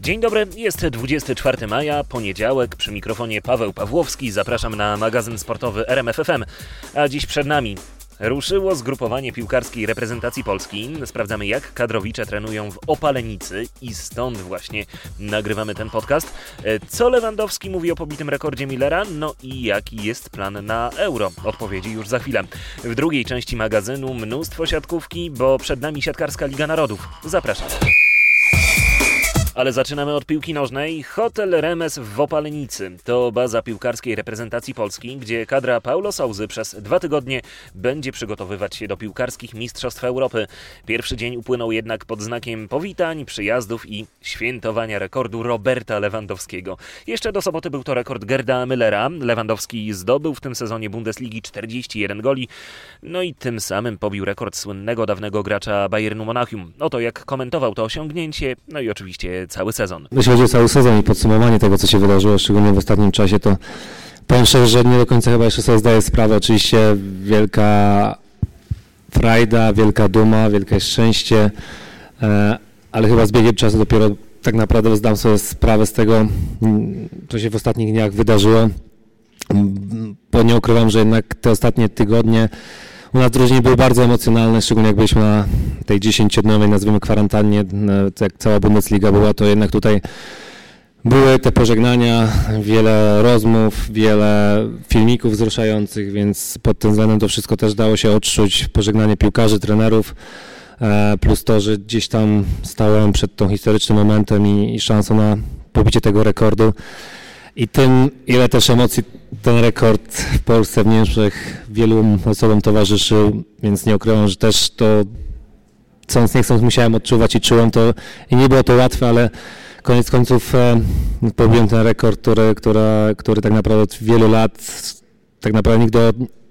Dzień dobry, jest 24 maja, poniedziałek, przy mikrofonie Paweł Pawłowski, zapraszam na magazyn sportowy RMFFM, a dziś przed nami Ruszyło zgrupowanie piłkarskiej reprezentacji Polski. Sprawdzamy, jak kadrowicze trenują w Opalenicy i stąd właśnie nagrywamy ten podcast. Co Lewandowski mówi o pobitym rekordzie Millera? No i jaki jest plan na euro? Odpowiedzi już za chwilę. W drugiej części magazynu mnóstwo siatkówki, bo przed nami siatkarska Liga Narodów. Zapraszam. Ale zaczynamy od piłki nożnej. Hotel Remes w Opalenicy to baza piłkarskiej reprezentacji Polski, gdzie kadra Paulo Souzy przez dwa tygodnie będzie przygotowywać się do piłkarskich Mistrzostw Europy. Pierwszy dzień upłynął jednak pod znakiem powitań, przyjazdów i świętowania rekordu Roberta Lewandowskiego. Jeszcze do soboty był to rekord Gerda Müllera. Lewandowski zdobył w tym sezonie Bundesligi 41 goli, no i tym samym pobił rekord słynnego dawnego gracza Bayernu Monachium. Oto jak komentował to osiągnięcie, no i oczywiście cały sezon. Jeśli chodzi o cały sezon i podsumowanie tego, co się wydarzyło, szczególnie w ostatnim czasie, to powiem szczerze, że nie do końca chyba jeszcze sobie zdaję sprawę. Oczywiście wielka frajda, wielka duma, wielkie szczęście, e, ale chyba z biegiem czasu dopiero tak naprawdę zdam sobie sprawę z tego, co się w ostatnich dniach wydarzyło, bo nie ukrywam, że jednak te ostatnie tygodnie u nas drużyny były bardzo emocjonalne, szczególnie jak byliśmy na tej 10-dniowej, nazwijmy kwarantannie, jak cała Bundesliga była, to jednak tutaj były te pożegnania, wiele rozmów, wiele filmików wzruszających, więc pod tym względem to wszystko też dało się odczuć, pożegnanie piłkarzy, trenerów, e, plus to, że gdzieś tam stałem przed tą historycznym momentem i, i szansą na pobicie tego rekordu i tym, ile też emocji ten rekord w Polsce, w Niemczech wielu osobom towarzyszył, więc nie ukrywam, że też to chcąc nie chcąc musiałem odczuwać i czułem to i nie było to łatwe, ale koniec końców e, pobiłem ten rekord, który, który, który tak naprawdę od wielu lat tak naprawdę nigdy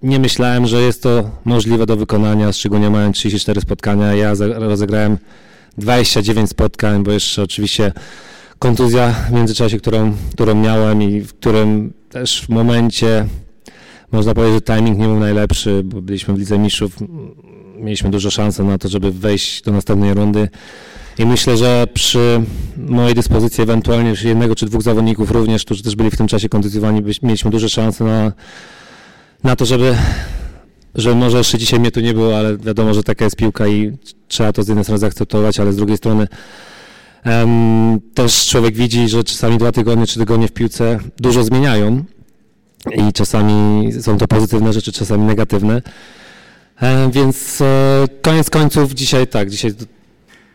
nie myślałem, że jest to możliwe do wykonania, szczególnie mając 34 spotkania. Ja rozegrałem 29 spotkań, bo jeszcze oczywiście kontuzja w międzyczasie, którą, którą miałem i w którym też w momencie można powiedzieć, że timing nie był najlepszy, bo byliśmy w Lidze Mistrzów, mieliśmy dużo szansy na to, żeby wejść do następnej rundy. I myślę, że przy mojej dyspozycji ewentualnie jednego czy dwóch zawodników również, którzy też byli w tym czasie kontuzjowani, mieliśmy duże szanse na, na to, żeby, że może jeszcze dzisiaj mnie tu nie było, ale wiadomo, że taka jest piłka i trzeba to z jednej strony zaakceptować, ale z drugiej strony też człowiek widzi, że czasami dwa tygodnie, trzy tygodnie w piłce dużo zmieniają i czasami są to pozytywne rzeczy, czasami negatywne. Więc e, koniec końców dzisiaj tak, dzisiaj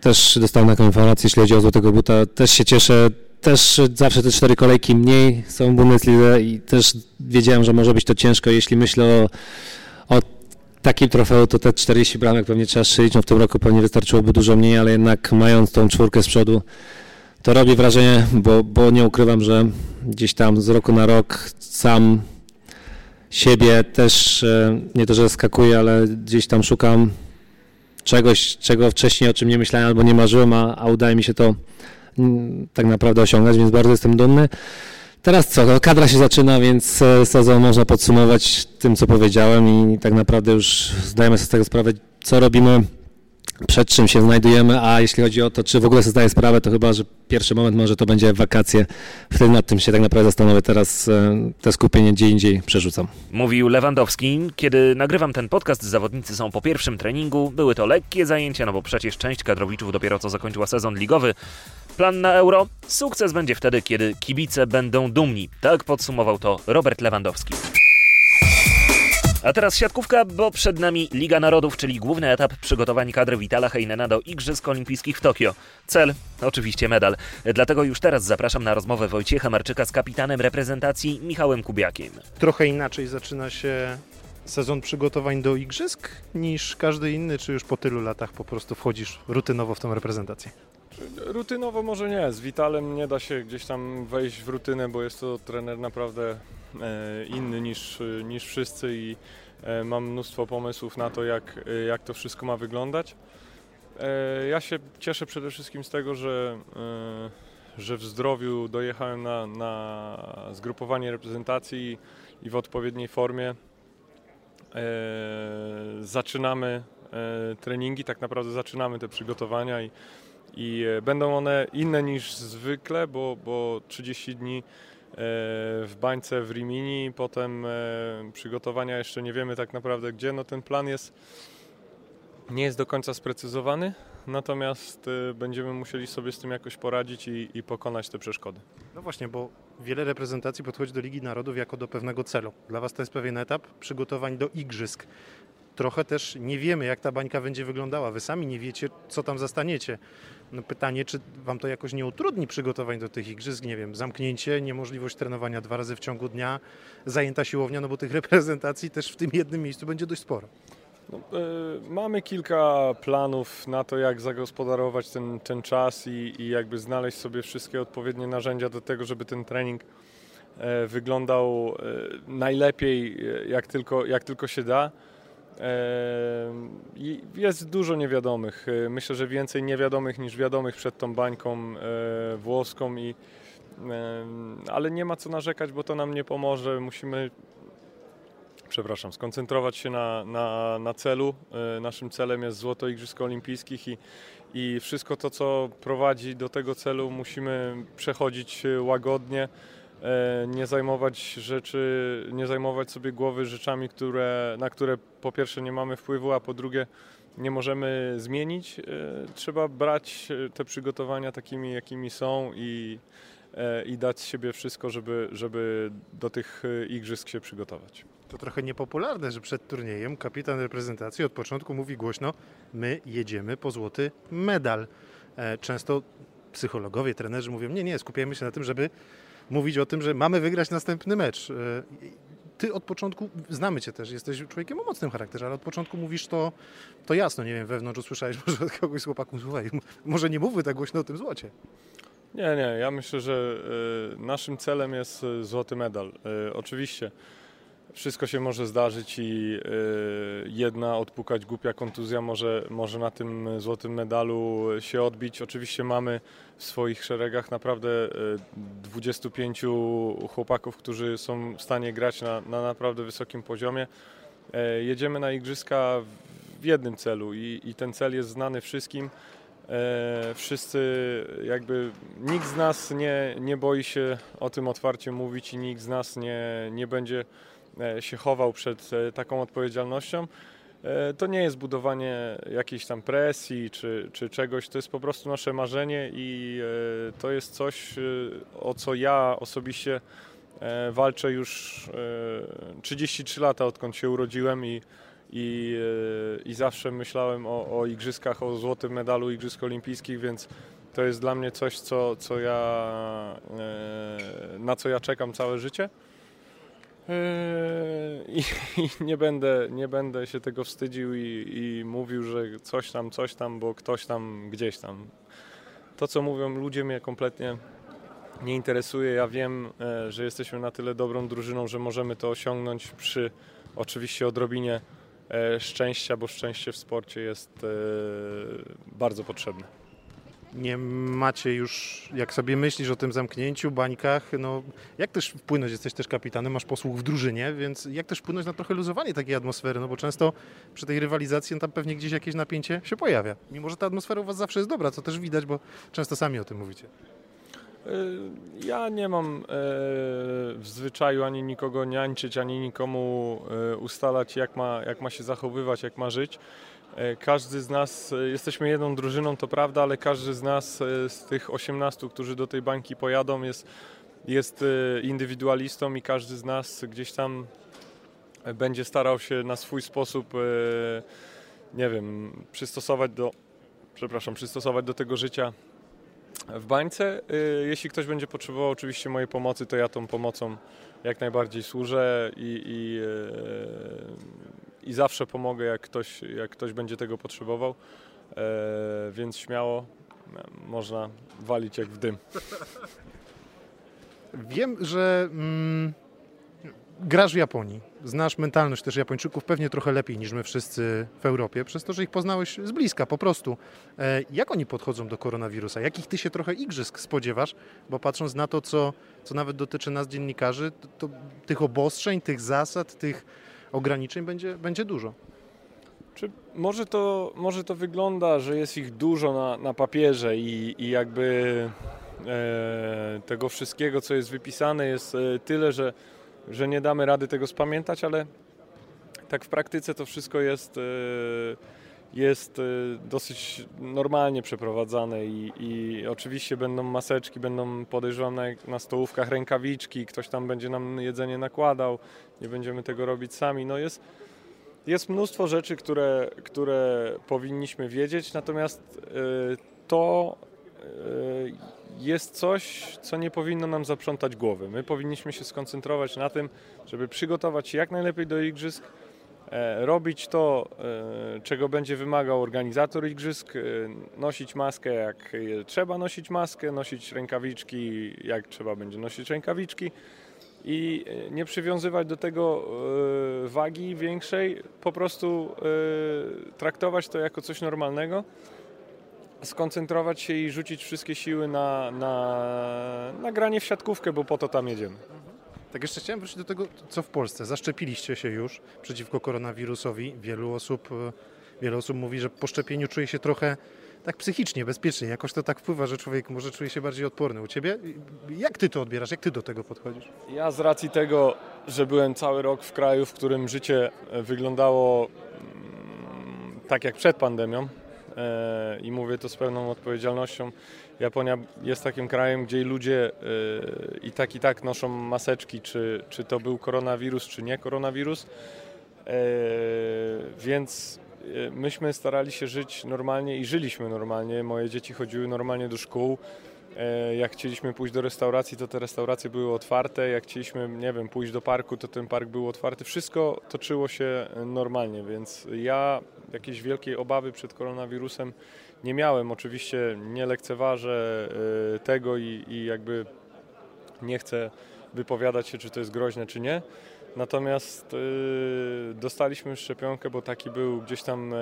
też dostałem taką informację, jeśli chodzi o Złotego Buta, też się cieszę, też zawsze te cztery kolejki mniej są w Bundesliga i też wiedziałem, że może być to ciężko, jeśli myślę o, o takim trofeu, to te 40 bramek pewnie trzeba strzelić, no w tym roku pewnie wystarczyłoby dużo mniej, ale jednak mając tą czwórkę z przodu, to robi wrażenie, bo, bo nie ukrywam, że gdzieś tam z roku na rok sam siebie też e, nie to, że zaskakuję, ale gdzieś tam szukam czegoś, czego wcześniej o czym nie myślałem albo nie marzyłem, a, a udaje mi się to mm, tak naprawdę osiągać, więc bardzo jestem dumny. Teraz co? No, kadra się zaczyna, więc e, sezon można podsumować tym, co powiedziałem i tak naprawdę już zdajemy sobie z tego sprawę, co robimy przed czym się znajdujemy, a jeśli chodzi o to, czy w ogóle sobie zdaję sprawę, to chyba, że pierwszy moment może to będzie wakacje. Wtedy nad tym się tak naprawdę zastanowię. Teraz e, te skupienie gdzie indziej przerzucam. Mówił Lewandowski. Kiedy nagrywam ten podcast, zawodnicy są po pierwszym treningu. Były to lekkie zajęcia, no bo przecież część kadrowiczów dopiero co zakończyła sezon ligowy. Plan na euro? Sukces będzie wtedy, kiedy kibice będą dumni. Tak podsumował to Robert Lewandowski. A teraz siatkówka, bo przed nami Liga Narodów, czyli główny etap przygotowań kadry Vitala Heinena do Igrzysk Olimpijskich w Tokio. Cel? Oczywiście medal. Dlatego już teraz zapraszam na rozmowę Wojciecha Marczyka z kapitanem reprezentacji Michałem Kubiakiem. Trochę inaczej zaczyna się sezon przygotowań do Igrzysk niż każdy inny, czy już po tylu latach po prostu wchodzisz rutynowo w tą reprezentację? Rutynowo może nie. Z Witalem nie da się gdzieś tam wejść w rutynę, bo jest to trener naprawdę e, inny niż, niż wszyscy i e, mam mnóstwo pomysłów na to, jak, e, jak to wszystko ma wyglądać. Ja się cieszę przede wszystkim z tego, że, że w zdrowiu dojechałem na, na zgrupowanie reprezentacji i w odpowiedniej formie. Zaczynamy treningi, tak naprawdę zaczynamy te przygotowania i i e, będą one inne niż zwykle, bo, bo 30 dni e, w bańce w Rimini, potem e, przygotowania jeszcze nie wiemy tak naprawdę gdzie. No ten plan jest nie jest do końca sprecyzowany, natomiast będziemy musieli sobie z tym jakoś poradzić i, i pokonać te przeszkody. No właśnie, bo wiele reprezentacji podchodzi do Ligi Narodów jako do pewnego celu. Dla Was to jest pewien etap przygotowań do igrzysk. Trochę też nie wiemy, jak ta bańka będzie wyglądała. Wy sami nie wiecie, co tam zastaniecie. No pytanie, czy Wam to jakoś nie utrudni przygotowań do tych igrzysk? Nie wiem, zamknięcie, niemożliwość trenowania dwa razy w ciągu dnia, zajęta siłownia, no bo tych reprezentacji też w tym jednym miejscu będzie dość sporo. No, y, mamy kilka planów na to, jak zagospodarować ten, ten czas i, i jakby znaleźć sobie wszystkie odpowiednie narzędzia do tego, żeby ten trening e, wyglądał e, najlepiej, jak tylko, jak tylko się da. Jest dużo niewiadomych. Myślę, że więcej niewiadomych niż wiadomych przed tą bańką włoską, i, ale nie ma co narzekać, bo to nam nie pomoże. Musimy przepraszam, skoncentrować się na, na, na celu. E, naszym celem jest złoto Igrzysk Olimpijskich i, i wszystko to, co prowadzi do tego celu, musimy przechodzić łagodnie, e, nie zajmować rzeczy, nie zajmować sobie głowy rzeczami, które, na które po pierwsze nie mamy wpływu, a po drugie nie możemy zmienić. E, trzeba brać te przygotowania takimi, jakimi są i, i dać siebie wszystko, żeby, żeby do tych igrzysk się przygotować to trochę niepopularne, że przed turniejem kapitan reprezentacji od początku mówi głośno: My jedziemy po złoty medal. E, często psychologowie, trenerzy mówią: Nie, nie, skupiamy się na tym, żeby mówić o tym, że mamy wygrać następny mecz. E, ty od początku, znamy cię też, jesteś człowiekiem o mocnym charakterze, ale od początku mówisz to, to jasno, nie wiem, wewnątrz usłyszałeś może od kogoś z chłopaków, słuchaj, może nie mówmy tak głośno o tym złocie. Nie, nie, ja myślę, że y, naszym celem jest złoty medal. Oczywiście wszystko się może zdarzyć i y, jedna odpukać głupia kontuzja może, może na tym złotym medalu się odbić. Oczywiście mamy w swoich szeregach naprawdę 25 y, chłopaków, którzy są w stanie grać na, na naprawdę wysokim poziomie. E, jedziemy na igrzyska w jednym celu i, i ten cel jest znany wszystkim. E, wszyscy, jakby nikt z nas nie, nie boi się o tym otwarcie mówić i nikt z nas nie, nie będzie się chował przed e, taką odpowiedzialnością. E, to nie jest budowanie jakiejś tam presji czy, czy czegoś, to jest po prostu nasze marzenie i to jest coś, o co ja osobiście walczę już 33 lata, odkąd się urodziłem i, i, i zawsze myślałem o, o igrzyskach, o złotym medalu Igrzysk Olimpijskich, więc to jest dla mnie coś, co, co ja, na co ja czekam całe życie. Yy, I, I, nie, będę, nie będę się tego wstydził i, i, mówił, że coś tam, coś tam, bo ktoś tam, gdzieś tam. To, co mówią ludzie, mnie kompletnie nie interesuje. Ja wiem, e, że jesteśmy na tyle dobrą drużyną, że możemy to osiągnąć przy oczywiście odrobinie e, szczęścia, bo szczęście w sporcie jest e, bardzo potrzebne nie macie już, jak sobie myślisz o tym zamknięciu, bańkach, no jak też wpłynąć, jesteś też kapitanem, masz posłuch w drużynie, więc jak też wpłynąć na trochę luzowanie takiej atmosfery, no bo często przy tej rywalizacji no, tam pewnie gdzieś jakieś napięcie się pojawia. Mimo, że ta atmosfera u Was zawsze jest dobra, co też widać, bo często sami o tym mówicie. E, ja nie mam e, w zwyczaju ani nikogo niańczyć, ani nikomu e, ustalać, jak ma, jak ma się zachowywać, jak ma żyć. E, każdy z nas, e, jesteśmy jedną drużyną, to prawda, ale każdy z nas, e, z tych 18, którzy do tej bańki pojadą, jest, jest indywidualistą i każdy z nas gdzieś tam będzie starał się na swój sposób, nie wiem, przystosować do, przepraszam, przystosować do tego życia w bańce. Jeśli ktoś będzie potrzebował oczywiście mojej pomocy, to ja tą pomocą jak najbardziej służę i, i i zawsze pomogę, jak ktoś, jak ktoś będzie tego potrzebował, e, więc śmiało e, można walić jak w dym. Wiem, że mm, grasz w Japonii. Znasz mentalność też Japończyków pewnie trochę lepiej niż my wszyscy w Europie, przez to, że ich poznałeś z bliska po prostu. E, jak oni podchodzą do koronawirusa? Jakich ty się trochę igrzysk spodziewasz? Bo patrząc na to, co, co nawet dotyczy nas dziennikarzy, to, to tych obostrzeń, tych zasad, tych ograniczeń będzie, będzie dużo. Czy może to, może to wygląda, że jest ich dużo na, na papierze i, i jakby e, tego wszystkiego, co jest wypisane, jest e, tyle, że, że nie damy rady tego spamiętać, ale tak w praktyce to wszystko jest, e, jest e, dosyć normalnie przeprowadzane i, i oczywiście będą maseczki, będą podejrzewam na, na stołówkach rękawiczki, ktoś tam będzie nam jedzenie nakładał, nie będziemy tego robić sami. No jest, jest mnóstwo rzeczy, które, które powinniśmy wiedzieć, natomiast y, to y, jest coś, co nie powinno nam zaprzątać głowy. My powinniśmy się skoncentrować na tym, żeby przygotować się jak najlepiej do igrzysk, robić to, e, czego będzie wymagał organizator igrzysk, e, nosić maskę jak trzeba nosić maskę, nosić rękawiczki jak trzeba będzie nosić rękawiczki i nie przywiązywać do tego e, wagi większej, po prostu e, traktować to jako coś normalnego, skoncentrować się i rzucić wszystkie siły na, na, na granie w siatkówkę, bo po to tam jedziemy. Tak jeszcze chciałem wrócić do tego, co w Polsce. Zaszczepiliście się już przeciwko koronawirusowi. Wielu osób, e, wiele osób mówi, że po szczepieniu czuje się trochę tak psychicznie, bezpiecznie. Jakoś to tak wpływa, że człowiek może czuje się bardziej odporny. U Ciebie? Jak Ty to odbierasz? Jak Ty do tego podchodzisz? Ja z racji tego, że byłem cały rok w kraju, w którym życie wyglądało mm, tak jak przed pandemią e, i mówię to z pełną odpowiedzialnością, Japonia jest takim krajem, gdzie ludzie e, i tak i tak noszą maseczki, czy, czy to był koronawirus, czy nie koronawirus. E, więc myśmy starali się żyć normalnie i żyliśmy normalnie. Moje dzieci chodziły normalnie do szkół. Jak chcieliśmy pójść do restauracji, to te restauracje były otwarte. Jak chcieliśmy, nie wiem, pójść do parku, to ten park był otwarty. Wszystko toczyło się normalnie, więc ja jakiejś wielkiej obawy przed koronawirusem nie miałem. Oczywiście nie lekceważę tego i, i jakby nie chcę wypowiadać się, czy to jest groźne, czy nie. Natomiast y, dostaliśmy szczepionkę, bo taki był gdzieś tam e,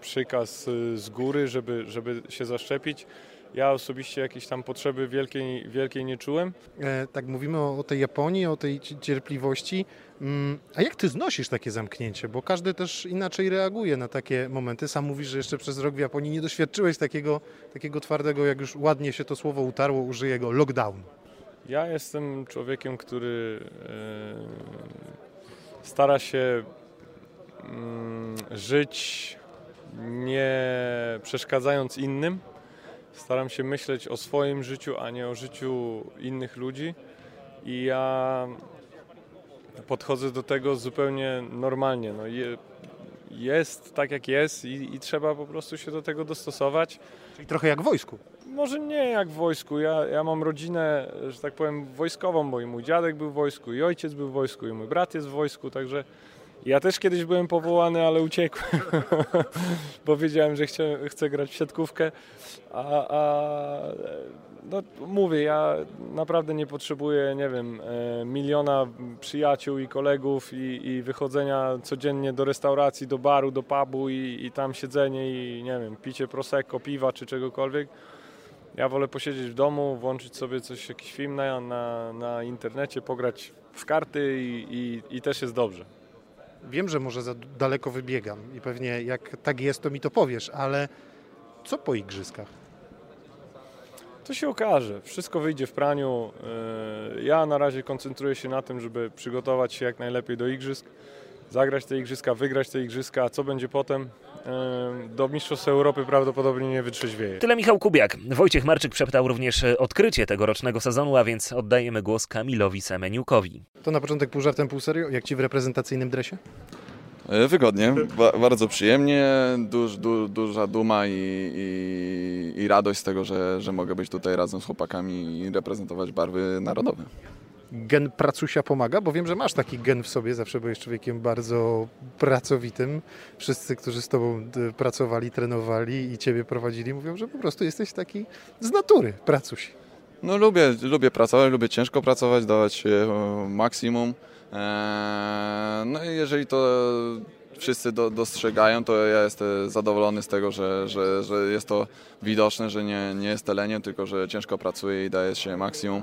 przykaz y, z góry, żeby, żeby się zaszczepić. Ja osobiście jakiejś tam potrzeby wielkiej, wielkiej nie czułem. E, tak mówimy o, o, tej Japonii, o tej cierpliwości. Mm, a jak ty znosisz takie zamknięcie? Bo każdy też inaczej reaguje na takie momenty. Sam mówisz, że jeszcze przez rok w Japonii nie doświadczyłeś takiego, takiego twardego, jak już ładnie się to słowo utarło, użyję go, lockdown. Ja jestem człowiekiem, który e, stara się mm, żyć nie przeszkadzając innym. Staram się myśleć o swoim życiu, a nie o życiu innych ludzi. I ja podchodzę do tego zupełnie normalnie. No, jest tak jak jest i, i trzeba po prostu się do tego dostosować. Czyli trochę jak w wojsku. Może nie jak w wojsku. Ja, ja mam rodzinę, że tak powiem, wojskową, bo i mój dziadek był w wojsku, i ojciec był w wojsku, i mój brat jest w wojsku, także ja też kiedyś byłem powołany, ale uciekłem, bo wiedziałem, że chcę, chcę grać w siatkówkę. A, a no, mówię, ja naprawdę nie potrzebuję, nie wiem, e, miliona przyjaciół i kolegów i, i wychodzenia codziennie do restauracji, do baru, do pubu i, i tam siedzenie i, nie wiem, picie prosecco, piwa czy czegokolwiek. Ja wolę posiedzieć w domu, włączyć sobie coś, jakiś film na, na, na internecie, pograć w karty i, i, i też jest dobrze. Wiem, że może za daleko wybiegam i pewnie jak tak jest, to mi to powiesz, ale co po igrzyskach? To się okaże. Wszystko wyjdzie w praniu. E, ja na razie koncentruję się na tym, żeby przygotować się jak najlepiej do igrzysk, zagrać te igrzyska, wygrać te igrzyska, a co będzie potem, do Mistrzostw Europy prawdopodobnie nie wytrzeźwieje. Tyle Michał Kubiak. Wojciech Marczyk przepytał również odkrycie tegorocznego sezonu, a więc oddajemy głos Kamilowi Semeniukowi. To na początek pół żartem, pół serio. Jak Ci w reprezentacyjnym dresie? E, wygodnie, ba bardzo przyjemnie, duż, du duża duma i, i, i, radość z tego, że, że mogę być tutaj razem z chłopakami i reprezentować barwy narodowe gen pracusia pomaga, bo wiem, że masz taki gen w sobie, zawsze byłeś człowiekiem bardzo pracowitym. Wszyscy, którzy z tobą e, pracowali, trenowali i ciebie prowadzili, mówią, że po prostu jesteś taki z natury pracuś. No lubię, lubię pracować, lubię ciężko pracować, dawać maksimum. Eee, no i jeżeli to wszyscy do, dostrzegają, to ja jestem zadowolony z tego, że, że, że jest to widoczne, że nie, nie jest leniem, tylko że ciężko pracuje i daje się maksimum,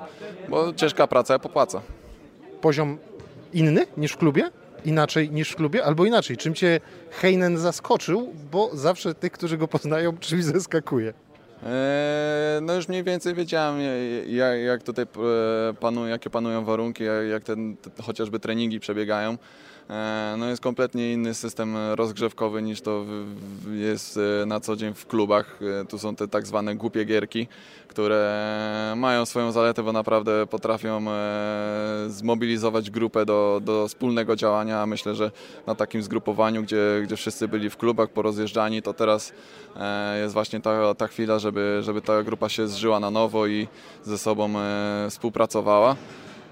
bo ciężka praca popłaca. Poziom inny niż w klubie? inaczej niż w klubie, albo inaczej, czym cię Heinen zaskoczył, bo zawsze tych, którzy go poznają, czymś zaskakuje. Eee, No już mniej więcej wiedziałem, jak, jak tutaj e, panują, jakie panują warunki, jak, ten, te, chociażby treningi przebiegają. Eee, No jest kompletnie inny system rozgrzewkowy niż to jest e, na co dzień w klubach. E, Tu są te tak zwane głupie gierki, które mają swoją zaletę, bo naprawdę potrafią zmobilizować grupę do, do wspólnego działania. Myślę, że na takim zgrupowaniu, gdzie, gdzie wszyscy byli w klubach porozjeżdżani, to teraz jest właśnie ta, ta chwila, żeby, żeby ta grupa się zżyła na nowo i ze sobą e, współpracowała.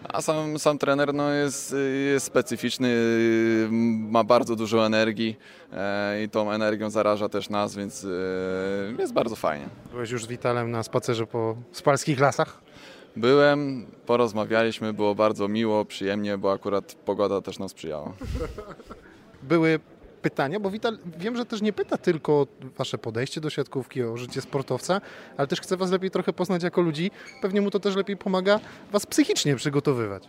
A sam, sam trener no, jest, jest specyficzny, ma bardzo dużo energii e, i tą energią zaraża też nas, więc e, jest bardzo fajnie. Byłeś już z Witalem na spacerze po spalskich lasach? Byłem, porozmawialiśmy, było bardzo miło, przyjemnie, bo akurat pogoda też nam sprzyjała. były pytania, bo Wital wiem, że też nie pyta tylko o wasze podejście do siatkówki, o życie sportowca, ale też chce was lepiej trochę poznać jako ludzi. Pewnie mu to też lepiej pomaga was psychicznie przygotowywać.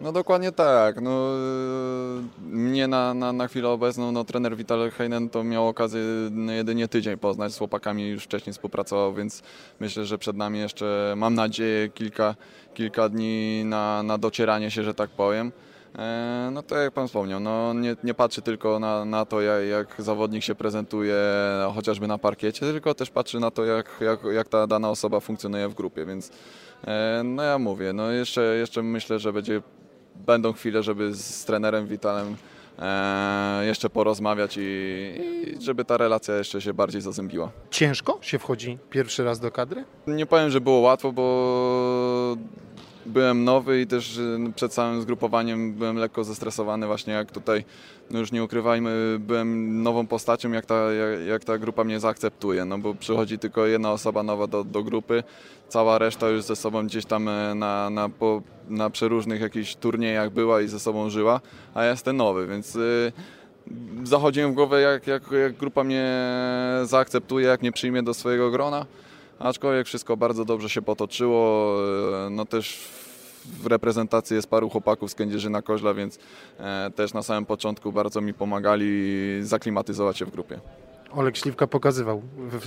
No dokładnie tak. No, e, mnie na, na, na chwilę obecną no, trener Vital Heinen to miał okazję no, jedynie tydzień poznać. Z chłopakami już wcześniej współpracował, więc myślę, że przed nami jeszcze, mam nadzieję, kilka, kilka dni na, na docieranie się, że tak powiem. E, No to jak Pan wspomniał, no nie, nie patrzy tylko na, na to, jak, jak zawodnik się prezentuje chociażby na parkiecie, tylko też patrzy na to, jak, jak, jak ta dana osoba funkcjonuje w grupie, więc e, no ja mówię, no jeszcze, jeszcze myślę, że będzie będą chwile, żeby z trenerem Witalem e, jeszcze porozmawiać i, i żeby ta relacja jeszcze się bardziej zazębiła. Ciężko się wchodzi pierwszy raz do kadry? Nie powiem, że było łatwo, bo byłem nowy i też y, przed całym zgrupowaniem byłem lekko zestresowany właśnie jak tutaj, no już nie ukrywajmy, byłem nową postacią, jak ta, jak, jak ta grupa mnie zaakceptuje, no bo przychodzi tylko jedna osoba nowa do, do grupy, cała reszta już ze sobą gdzieś tam e, na, na, po, na przeróżnych jakichś turniejach była i ze sobą żyła, a ja jestem nowy, więc... y, Zachodziłem w głowę, jak, jak, jak grupa mnie zaakceptuje, jak mnie przyjmie do swojego grona. Aczkolwiek wszystko bardzo dobrze się potoczyło. e, No też w reprezentacji jest paru chłopaków z Kędzierzyna Koźla, więc e, też na samym początku bardzo mi pomagali zaklimatyzować się w grupie. Olek Śliwka pokazywał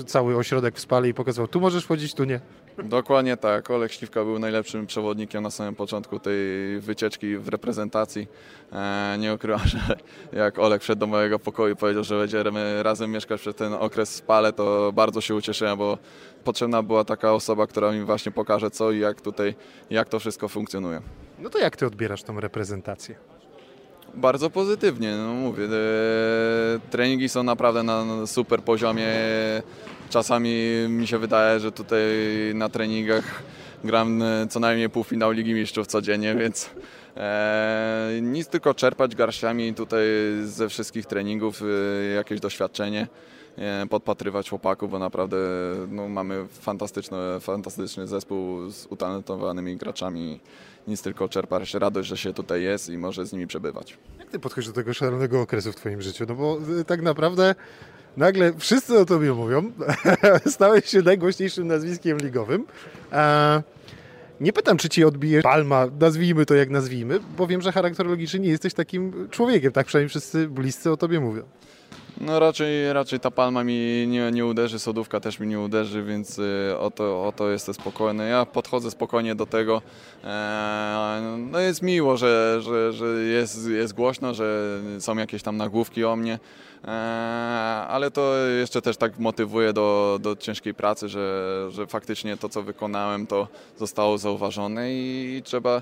cały ośrodek w Spale i pokazywał, tu możesz wchodzić, tu nie. Dokładnie tak. Olek Śliwka był najlepszym przewodnikiem na samym początku tej wycieczki w reprezentacji. E, nie ukrywam, że jak Olek wszedł do mojego pokoju i powiedział, że będziemy razem mieszkać przez ten okres w Spale, to bardzo się ucieszyłem, bo potrzebna była taka osoba, która mi właśnie pokaże co i jak tutaj, jak to wszystko funkcjonuje. No to jak ty odbierasz tą reprezentację? Bardzo pozytywnie, no mówię. Treningi są naprawdę na na super poziomie. Czasami mi się wydaje, że tutaj na treningach gram e, co najmniej półfinał Ligi Mistrzów codziennie, więc e, nic tylko czerpać garściami tutaj ze wszystkich treningów e, jakieś doświadczenie. E, Podpatrywać chłopaków, bo naprawdę no, mamy fantastyczny, fantastyczny zespół z utalentowanymi graczami. Nic tylko czerpać radość, że się tutaj jest i może z nimi przebywać. Jak ty podchodzisz do tego szalonego okresu w twoim życiu? No bo y, tak naprawdę nagle wszyscy o tobie mówią, stałeś się najgłośniejszym nazwiskiem ligowym. E, nie pytam, czy ci odbije palma, nazwijmy to jak nazwijmy, bo wiem, że charakterologicznie nie jesteś takim człowiekiem, tak przynajmniej wszyscy bliscy o tobie mówią. No raczej, raczej ta palma mi nie, nie uderzy, sodówka też mi nie uderzy, więc y, o to, o to jestem spokojny. Ja podchodzę spokojnie do tego. E, no jest miło, że, że, że jest, jest głośno, że są jakieś tam nagłówki o mnie, e, ale to jeszcze też tak motywuje do, do ciężkiej pracy, że, że faktycznie to, co wykonałem, to zostało zauważone i trzeba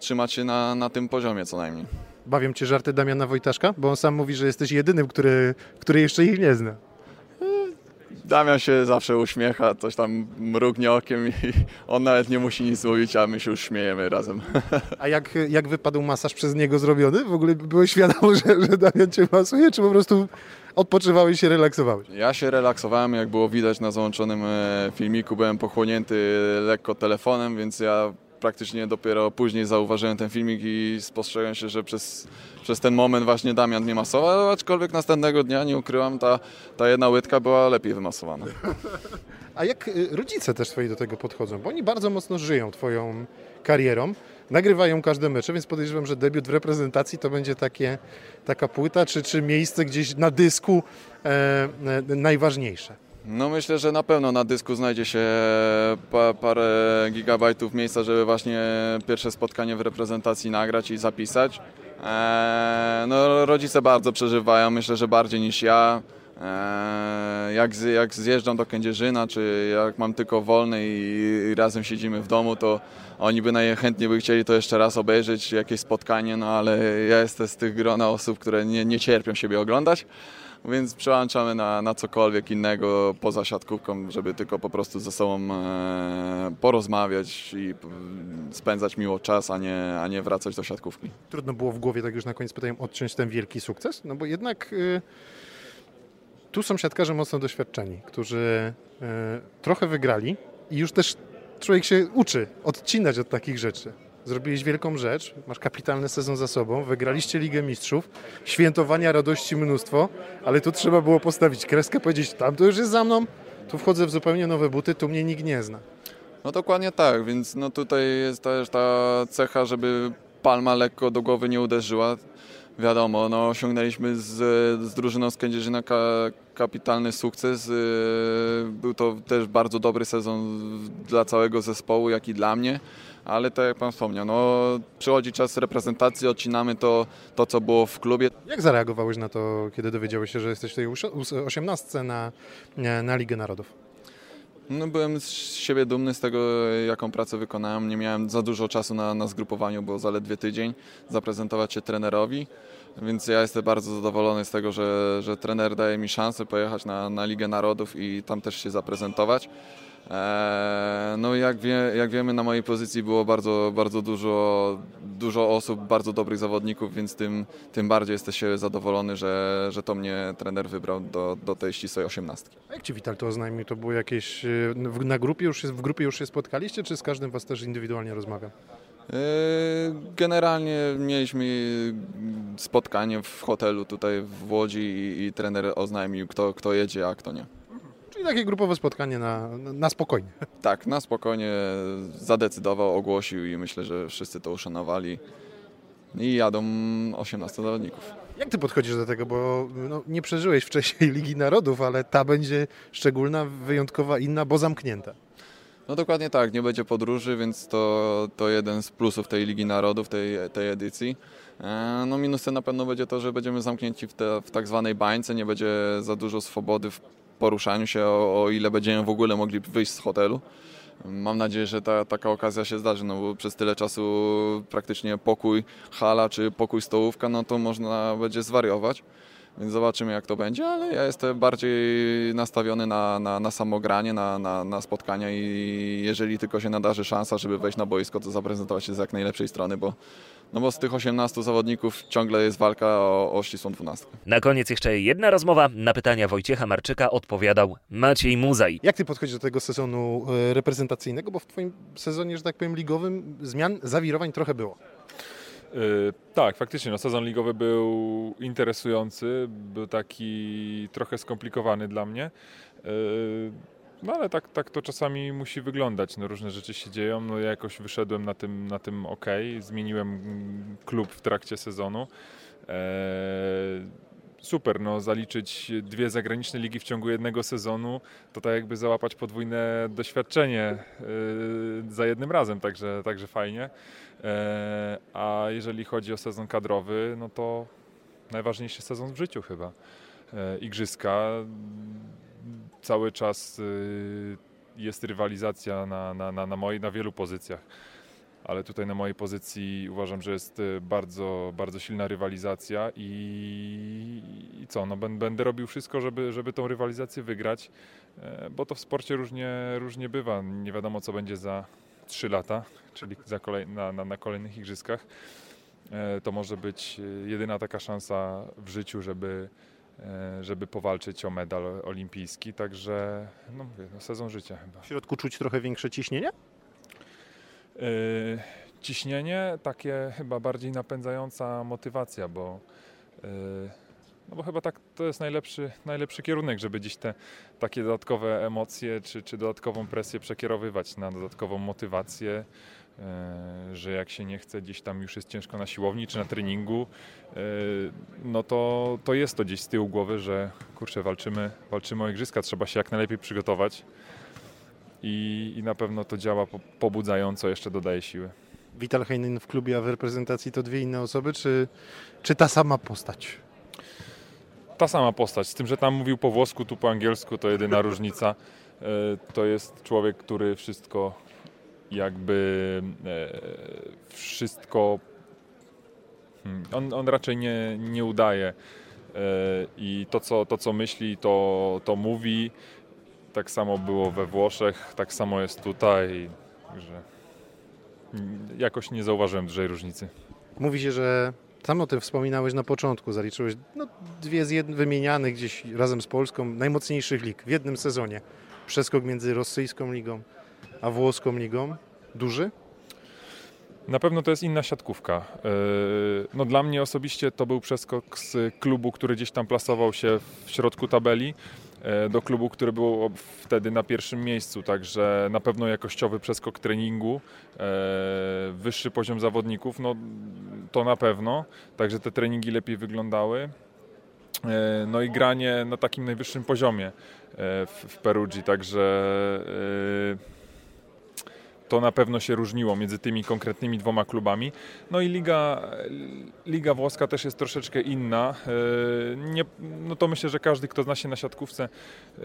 trzymać się na, na tym poziomie co najmniej. Bawią cię żarty Damiana Wojtaszka? Bo on sam mówi, że jesteś jedynym, który, który jeszcze ich nie zna. Damian się zawsze uśmiecha, coś tam mrugnie okiem i on nawet nie musi nic mówić, a my się już śmiejemy razem. A jak, jak wypadł masaż przez niego zrobiony? W ogóle byłeś świadom, że, że Damian cię masuje, czy po prostu odpoczywałeś i się relaksowałeś? Ja się relaksowałem, jak było widać na załączonym e, filmiku, byłem pochłonięty lekko telefonem, więc ja praktycznie dopiero później zauważyłem ten filmik i spostrzegłem się, że przez, przez ten moment właśnie Damian mnie masował, aczkolwiek następnego dnia, nie ukrywam, ta, ta jedna łydka była lepiej wymasowana. A jak y, rodzice też twoi do tego podchodzą? Bo oni bardzo mocno żyją twoją karierą. nagrywają każde mecze, więc podejrzewam, że debiut w reprezentacji to będzie takie, taka płyta, czy, czy miejsce gdzieś na dysku e, e, najważniejsze. No myślę, że na pewno na dysku znajdzie się pa, parę gigabajtów miejsca, żeby właśnie pierwsze spotkanie w reprezentacji nagrać i zapisać. Eee, no rodzice bardzo przeżywają, myślę, że bardziej niż ja. Eee, jak, z, jak zjeżdżam do Kędzierzyna, czy jak mam tylko wolny i, i razem siedzimy w domu, to oni by najchętniej by chcieli to jeszcze raz obejrzeć, jakieś spotkanie, no ale ja jestem z tych grona osób, które nie, nie cierpią siebie oglądać więc przełączamy na, na cokolwiek innego poza siatkówką, żeby tylko po prostu ze sobą e, porozmawiać i p- spędzać miło czas, a nie, a nie wracać do siatkówki. Trudno było w głowie, tak już na koniec pytają, odciąć ten wielki sukces? No bo jednak y, tu są siatkarze mocno doświadczeni, którzy y, trochę wygrali i już też człowiek się uczy odcinać od takich rzeczy. Zrobiłeś wielką rzecz, masz kapitalny sezon za sobą, wygraliście Ligę Mistrzów, świętowania radości mnóstwo, ale tu trzeba było postawić kreskę, powiedzieć, tam to już jest za mną, tu wchodzę w zupełnie nowe buty, tu mnie nikt nie zna. No dokładnie tak, więc no tutaj jest też ta cecha, żeby palma lekko do głowy nie uderzyła. Wiadomo, no osiągnęliśmy z, z drużyną z Kędzierzyna ka, kapitalny sukces. Yy, Był to też bardzo dobry sezon dla całego zespołu, jak i dla mnie. Ale tak jak Pan wspomniał, no, przychodzi czas reprezentacji, odcinamy to, to, co było w klubie. Jak zareagowałeś na to, kiedy dowiedziałeś się, że jesteś w tej osiemnastce na, na Ligę Narodów? No, byłem z siebie dumny z tego, jaką pracę wykonałem. Nie miałem za dużo czasu na, na zgrupowaniu, bo zaledwie tydzień zaprezentować się trenerowi. Więc ja jestem bardzo zadowolony z tego, że, że trener daje mi szansę pojechać na, na Ligę Narodów i tam też się zaprezentować. Eee, No jak, wie, jak wiemy na mojej pozycji było bardzo, bardzo dużo, dużo osób, bardzo dobrych zawodników, więc tym, tym bardziej jesteś zadowolony, że, że to mnie trener wybrał do, do tej ścisłej osiemnastki. A jak Ci Wital to oznajmił? To było jakieś, w- na grupie już się, w grupie już się spotkaliście, czy z każdym Was też indywidualnie rozmawiał? Yy, Generalnie mieliśmy spotkanie w hotelu tutaj w Łodzi i, i trener oznajmił, kto, kto jedzie, a kto nie. Czyli takie grupowe spotkanie na, na spokojnie. Tak, na spokojnie zadecydował, ogłosił i myślę, że wszyscy to uszanowali. I jadą 18 zawodników. Jak Ty podchodzisz do tego, bo no, nie przeżyłeś wcześniej Ligi Narodów, ale ta będzie szczególna, wyjątkowa, inna, bo zamknięta. No dokładnie tak, nie będzie podróży, więc to, to jeden z plusów tej Ligi Narodów, tej, tej edycji. E, No minusem na pewno będzie to, że będziemy zamknięci w, te, w tak zwanej bańce, nie będzie za dużo swobody w poruszaniu się, o, o ile będziemy w ogóle mogli wyjść z hotelu. Mam nadzieję, że ta, taka okazja się zdarzy, no bo przez tyle czasu praktycznie pokój hala czy pokój stołówka, no to można będzie zwariować. Więc zobaczymy jak to będzie, ale ja jestem bardziej nastawiony na, na, na samogranie, na, na, na spotkania i jeżeli tylko się nadarzy szansa, żeby wejść na boisko, to zaprezentować się z jak najlepszej strony, bo, no bo z tych 18 zawodników ciągle jest walka o, o ścisłą dwunastkę. Na koniec jeszcze jedna rozmowa. Na pytania Wojciecha Marczyka odpowiadał Maciej Muzaj. Jak Ty podchodzisz do tego sezonu e, reprezentacyjnego, bo w Twoim sezonie, że tak powiem, ligowym zmian, zawirowań trochę było. Yy, tak, faktycznie, no, sezon ligowy był interesujący, był taki trochę skomplikowany dla mnie. Yy, no ale tak, tak to czasami musi wyglądać. No, różne rzeczy się dzieją. No, ja jakoś wyszedłem na tym, na tym ok. Zmieniłem klub w trakcie sezonu. Eee, super, no zaliczyć dwie zagraniczne ligi w ciągu jednego sezonu, to tak jakby załapać podwójne doświadczenie yy, za jednym razem, także, także fajnie. E, A jeżeli chodzi o sezon kadrowy, no to najważniejszy sezon w życiu chyba. E, Igrzyska, cały czas y, jest rywalizacja na, na, na, na, na wielu pozycjach. Ale tutaj na mojej pozycji uważam, że jest y, bardzo, bardzo silna rywalizacja i, i co, no będę robił wszystko, żeby, żeby tą rywalizację wygrać, e, bo to w sporcie różnie, różnie bywa. Nie wiadomo, co będzie za 3 lata, czyli kolej, na, na, na kolejnych igrzyskach. E, To może być e, jedyna taka szansa w życiu, żeby, e, żeby powalczyć o medal olimpijski. Także no mówię, no sezon życia chyba. W środku czuć trochę większe ciśnienie? Ciśnienie, takie chyba bardziej napędzająca motywacja, bo, no bo chyba tak to jest najlepszy, najlepszy kierunek, żeby gdzieś te takie dodatkowe emocje czy, czy dodatkową presję przekierowywać na dodatkową motywację. e, że jak się nie chce, gdzieś tam już jest ciężko na siłowni czy na treningu, e, no to, to jest to gdzieś z tyłu głowy, że kurczę, walczymy, walczymy o igrzyska, trzeba się jak najlepiej przygotować i, i na pewno to działa po, pobudzająco, jeszcze dodaje siły. Vital Heinen w klubie, a w reprezentacji to dwie inne osoby, czy, czy ta sama postać? Ta sama postać, z tym, że tam mówił po włosku, tu po angielsku, to jedyna różnica. E, To jest człowiek, który wszystko jakby e, wszystko hmm, on, on raczej nie, nie udaje E, i to co, to, co myśli, to, to mówi. Tak samo było we Włoszech, tak samo jest tutaj. Także jakoś nie zauważyłem dużej różnicy. Mówi się, że sam o tym wspominałeś na początku, zaliczyłeś no, dwie z jed... wymienianych gdzieś razem z Polską najmocniejszych lig w jednym sezonie. Przeskok między rosyjską ligą a włoską ligą. Duży? Na pewno to jest inna siatkówka. Yy, No dla mnie osobiście to był przeskok z klubu, który gdzieś tam plasował się w środku tabeli, do klubu, który był wtedy na pierwszym miejscu, także na pewno jakościowy przeskok treningu, yy, wyższy poziom zawodników, no to na pewno, także te treningi lepiej wyglądały. Yy, No i granie na takim najwyższym poziomie w, Perugii, także to na pewno się różniło między tymi konkretnymi dwoma klubami. No i Liga, Liga Włoska też jest troszeczkę inna. E, Nie, no to myślę, że każdy, kto zna się na siatkówce, e,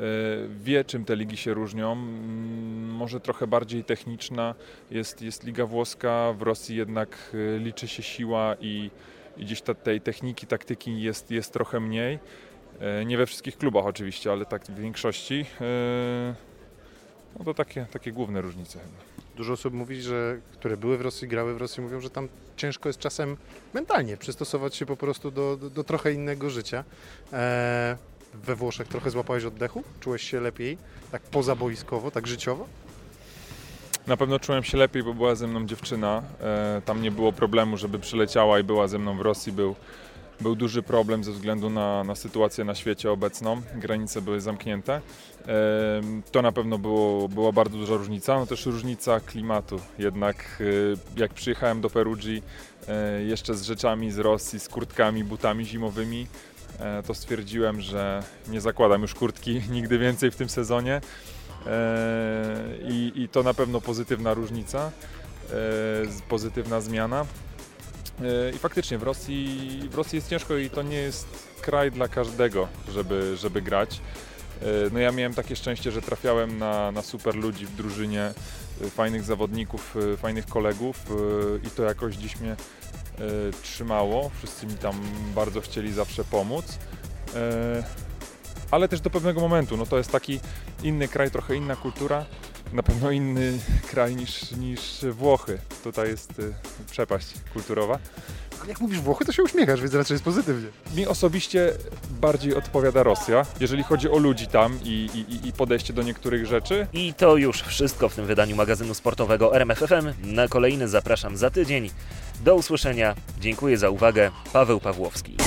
wie, czym te ligi się różnią. Mm, Może trochę bardziej techniczna jest, jest Liga Włoska, w Rosji jednak e, liczy się siła i, i gdzieś ta, tej techniki, taktyki jest, jest trochę mniej. Nie we wszystkich klubach oczywiście, ale tak w większości. No to takie, takie główne różnice chyba. Dużo osób mówi, że które były w Rosji, grały w Rosji, mówią, że tam ciężko jest czasem mentalnie przystosować się po prostu do, do, do trochę innego życia. Eee, we Włoszech trochę złapałeś oddechu? Czułeś się lepiej, tak pozaboiskowo, tak życiowo? Na pewno czułem się lepiej, bo była ze mną dziewczyna. E, Tam nie było problemu, żeby przyleciała i była ze mną w Rosji. Był, był duży problem ze względu na, na sytuację na świecie obecną. Granice były zamknięte. To na pewno było, była bardzo duża różnica. No też różnica klimatu. Jednak e, jak przyjechałem do Perugii e, jeszcze z rzeczami z Rosji, z kurtkami, butami zimowymi, e, to stwierdziłem, że nie zakładam już kurtki nigdy więcej w tym sezonie. E, I, I to na pewno pozytywna różnica, e, pozytywna zmiana. I faktycznie w Rosji, w Rosji jest ciężko i to nie jest kraj dla każdego, żeby, żeby grać. E, No ja miałem takie szczęście, że trafiałem na, na super ludzi w drużynie, e, fajnych zawodników, e, fajnych kolegów i to jakoś dziś mnie trzymało. Wszyscy mi tam bardzo chcieli zawsze pomóc. Ale też do pewnego momentu. No to jest taki inny kraj, trochę inna kultura. Na pewno inny kraj niż, niż Włochy. Tutaj jest y, przepaść kulturowa. Ale jak mówisz Włochy, to się uśmiechasz, więc raczej jest pozytywnie. Mi osobiście bardziej odpowiada Rosja, jeżeli chodzi o ludzi tam i, i, i podejście do niektórych rzeczy. I to już wszystko w tym wydaniu magazynu sportowego RMFFM. Na kolejny zapraszam za tydzień. Do usłyszenia. Dziękuję za uwagę. Paweł Pawłowski.